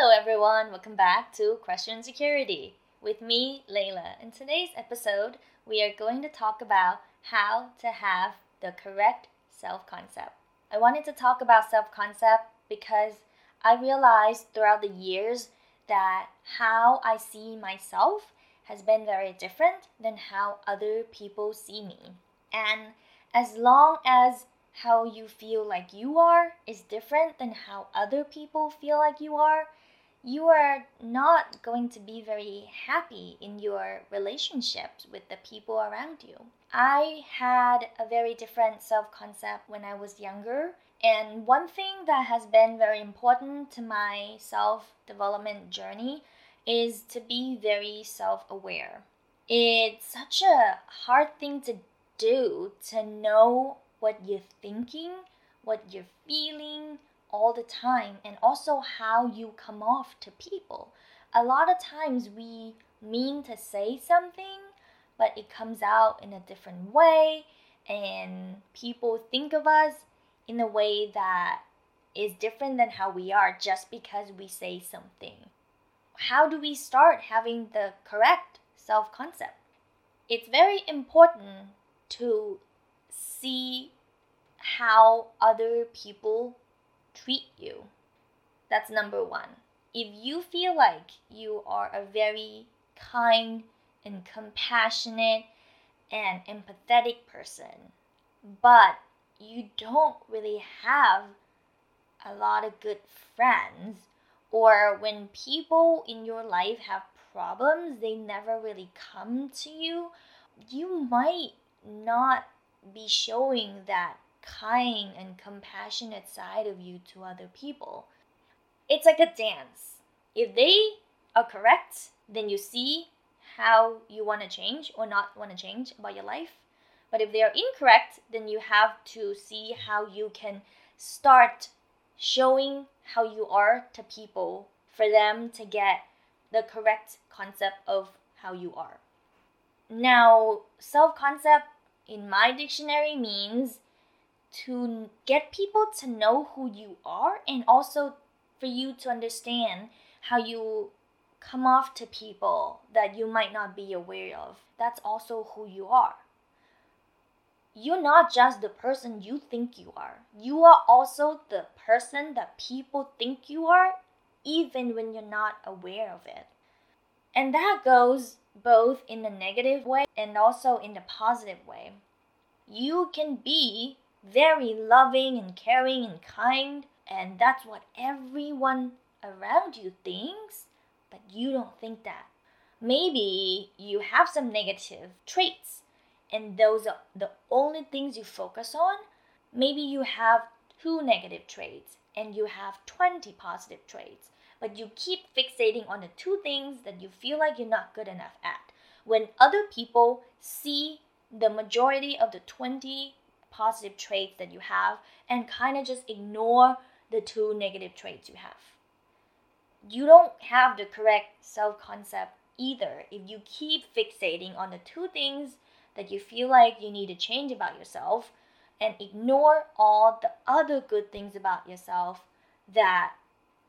Hello, everyone. Welcome back to Question Security with me, Layla. In today's episode, we are going to talk about how to have the correct self concept. I wanted to talk about self concept because I realized throughout the years that how I see myself has been very different than how other people see me. And as long as how you feel like you are is different than how other people feel like you are, you are not going to be very happy in your relationships with the people around you. I had a very different self concept when I was younger. And one thing that has been very important to my self development journey is to be very self aware. It's such a hard thing to do to know what you're thinking, what you're feeling all the time, and also how you come off to people. A lot of times we mean to say something, but it comes out in a different way, and people think of us in a way that is different than how we are just because we say something. How do we start having the correct self concept? It's very important to see how other people treat you. That's number one. If you feel like you are a very kind and compassionate and empathetic person, but you don't really have a lot of good friends, or when people in your life have problems, they never really come to you, you might not be showing that kind and compassionate side of you to other people. It's like a dance. If they are correct, then you see how you want to change or not want to change about your life. But if they are incorrect, then you have to see how you can start showing how you are to people for them to get the correct concept of how you are. Now, self concept in my dictionary means to get people to know who you are and also for you to understand how you come off to people that you might not be aware of. That's also who you are. You're not just the person you think you are, you are also the person that people think you are, even when you're not aware of it. And that goes both in the negative way and also in the positive way. You can be very loving and caring and kind, and that's what everyone around you thinks, but you don't think that. Maybe you have some negative traits, and those are the only things you focus on. Maybe you have two negative traits and you have 20 positive traits, but you keep fixating on the two things that you feel like you're not good enough at. When other people see the majority of the 20 positive traits that you have and kind of just ignore the two negative traits you have. You don't have the correct self concept either if you keep fixating on the two things that you feel like you need to change about yourself and ignore all the other good things about yourself that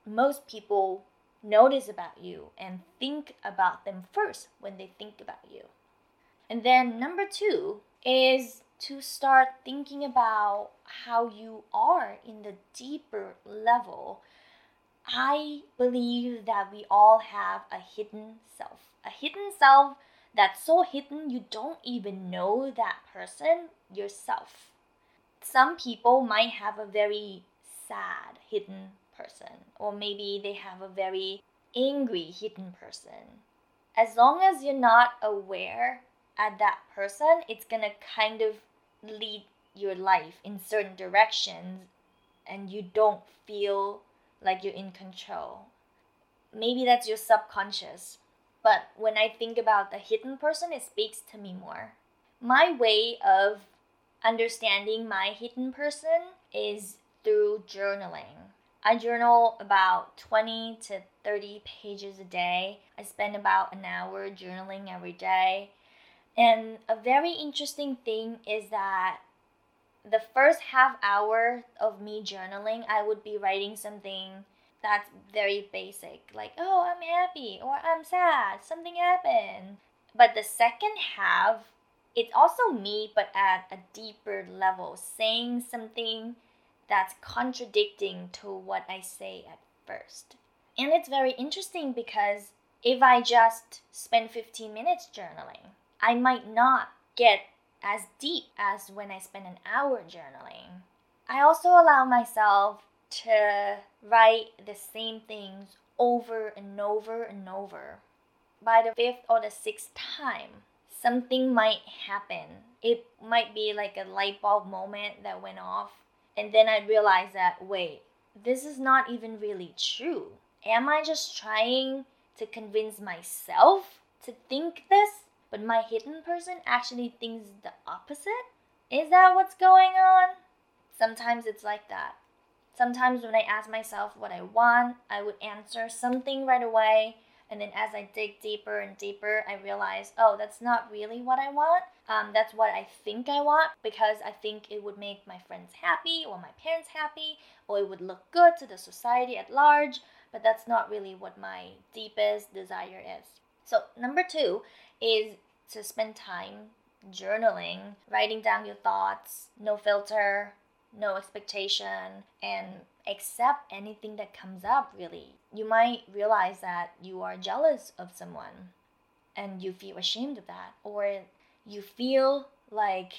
most people notice about you and think about them first when they think about you. And then number two is to start thinking about how you are in the deeper level. I believe that we all have a hidden self. A hidden self that's so hidden you don't even know that person yourself. Some people might have a very sad hidden person, or maybe they have a very angry hidden person. As long as you're not aware at that person, it's gonna kind of lead your life in certain directions and you don't feel like you're in control. Maybe that's your subconscious. But when I think about the hidden person, it speaks to me more. My way of understanding my hidden person is through journaling. I journal about 20 to 30 pages a day. I spend about an hour journaling every day. And a very interesting thing is that the first half hour of me journaling, I would be writing something That's very basic, like, oh, I'm happy or I'm sad, something happened. But the second half, it's also me, but at a deeper level, saying something that's contradicting to what I say at first. And it's very interesting because if I just spend 15 minutes journaling, I might not get as deep as when I spend an hour journaling. I also allow myself to write the same things over and over and over. By the fifth or the sixth time, something might happen. It might be like a light bulb moment that went off. And then I realized that, wait, this is not even really true. Am I just trying to convince myself to think this, but my hidden person actually thinks the opposite? Is that what's going on? Sometimes it's like that. Sometimes when I ask myself what I want, I would answer something right away. And then as I dig deeper and deeper, I realize, oh, that's not really what I want. Um, that's what I think I want because I think it would make my friends happy or my parents happy or it would look good to the society at large. But that's not really what my deepest desire is. So, number two is to spend time journaling, writing down your thoughts, no filter, no expectation, and accept anything that comes up, really. You might realize that you are jealous of someone and you feel ashamed of that, or you feel like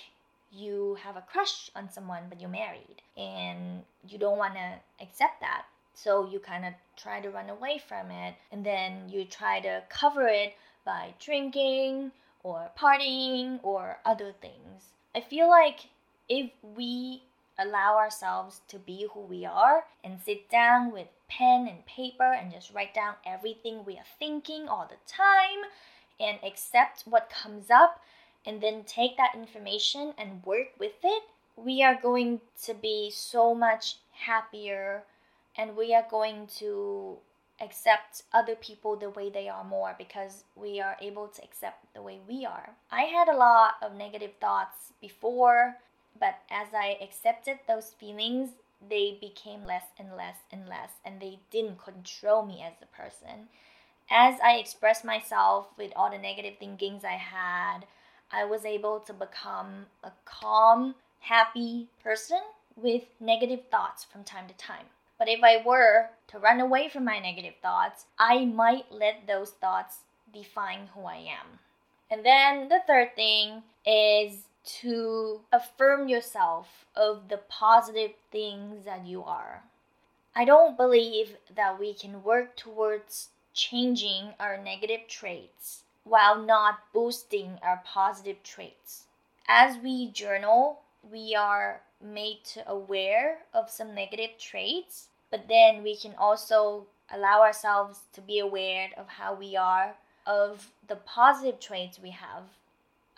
you have a crush on someone but you're married and you don't want to accept that. So you kind of try to run away from it and then you try to cover it by drinking or partying or other things. I feel like if we allow ourselves to be who we are and sit down with pen and paper and just write down everything we are thinking all the time and accept what comes up and then take that information and work with it, we are going to be so much happier and we are going to accept other people the way they are more because we are able to accept the way we are. I had a lot of negative thoughts before but as I accepted those feelings, they became less and less and less, and they didn't control me as a person. As I expressed myself with all the negative thinkings I had, I was able to become a calm, happy person with negative thoughts from time to time. But if I were to run away from my negative thoughts, I might let those thoughts define who I am. And then the third thing is to affirm yourself of the positive things that you are. I don't believe that we can work towards changing our negative traits while not boosting our positive traits. As we journal, we are made aware of some negative traits, but then we can also allow ourselves to be aware of how we are of the positive traits we have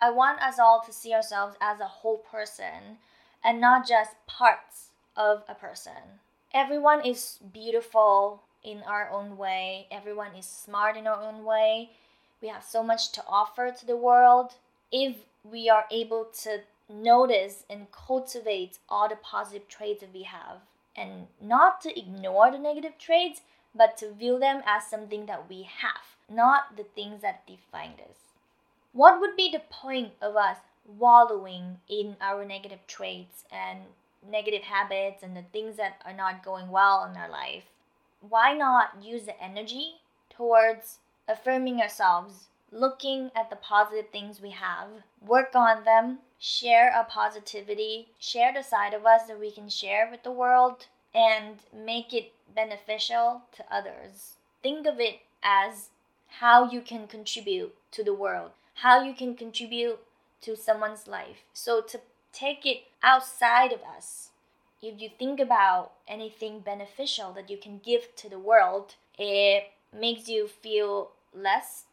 I want us all to see ourselves as a whole person and not just parts of a person. Everyone is beautiful in our own way, everyone is smart in our own way. We have so much to offer to the world. If we are able to notice and cultivate all the positive traits that we have and not to ignore the negative traits, but to view them as something that we have, not the things that define us. What would be the point of us wallowing in our negative traits and negative habits and the things that are not going well in our life? Why not use the energy towards affirming ourselves, looking at the positive things we have, work on them, share our positivity, share the side of us that we can share with the world, and make it beneficial to others? Think of it as how you can contribute to the world how you can contribute to someone's life. So to take it outside of us, if you think about anything beneficial that you can give to the world, it makes you feel less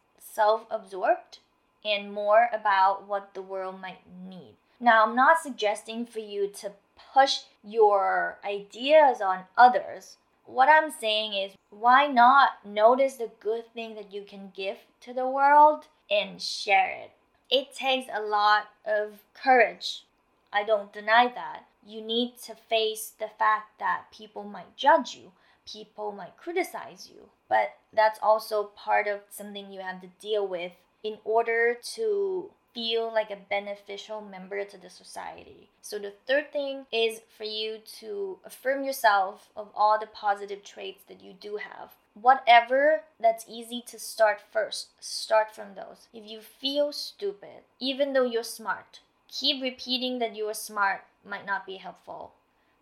self absorbed and more about what the world might need. Now, I'm not suggesting for you to push your ideas on others. What I'm saying is, why not notice the good thing that you can give to the world and share it. It takes a lot of courage. I don't deny that. You need to face the fact that people might judge you. people might criticize you. But that's also part of something you have to deal with in order to feel like a beneficial member to the society. So the third thing is for you to affirm yourself of all the positive traits that you do have. Whatever that's easy to start first, start from those. If you feel stupid, even though you're smart, keep repeating that you are smart might not be helpful.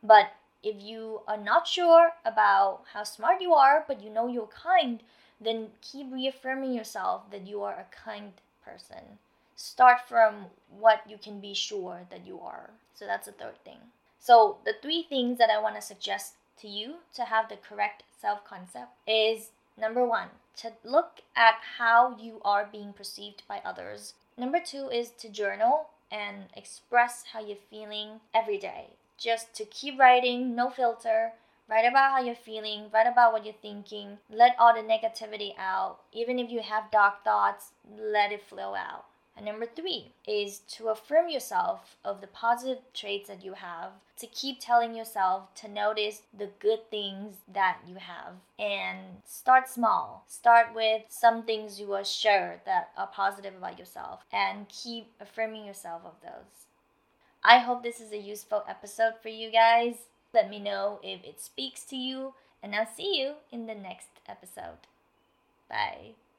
But if you are not sure about how smart you are, but you know you're kind, then keep reaffirming yourself that you are a kind person start from what you can be sure that you are. So that's the third thing. So the three things that I want to suggest to you to have the correct self concept is number one, to look at how you are being perceived by others. Number two is to journal and express how you're feeling every day. Just to keep writing, no filter. Write about how you're feeling, write about what you're thinking, let all the negativity out. Even if you have dark thoughts, let it flow out. And number three is to affirm yourself of the positive traits that you have, to keep telling yourself to notice the good things that you have and start small. Start with some things you are sure that are positive about yourself and keep affirming yourself of those. I hope this is a useful episode for you guys. Let me know if it speaks to you, and I'll see you in the next episode. Bye.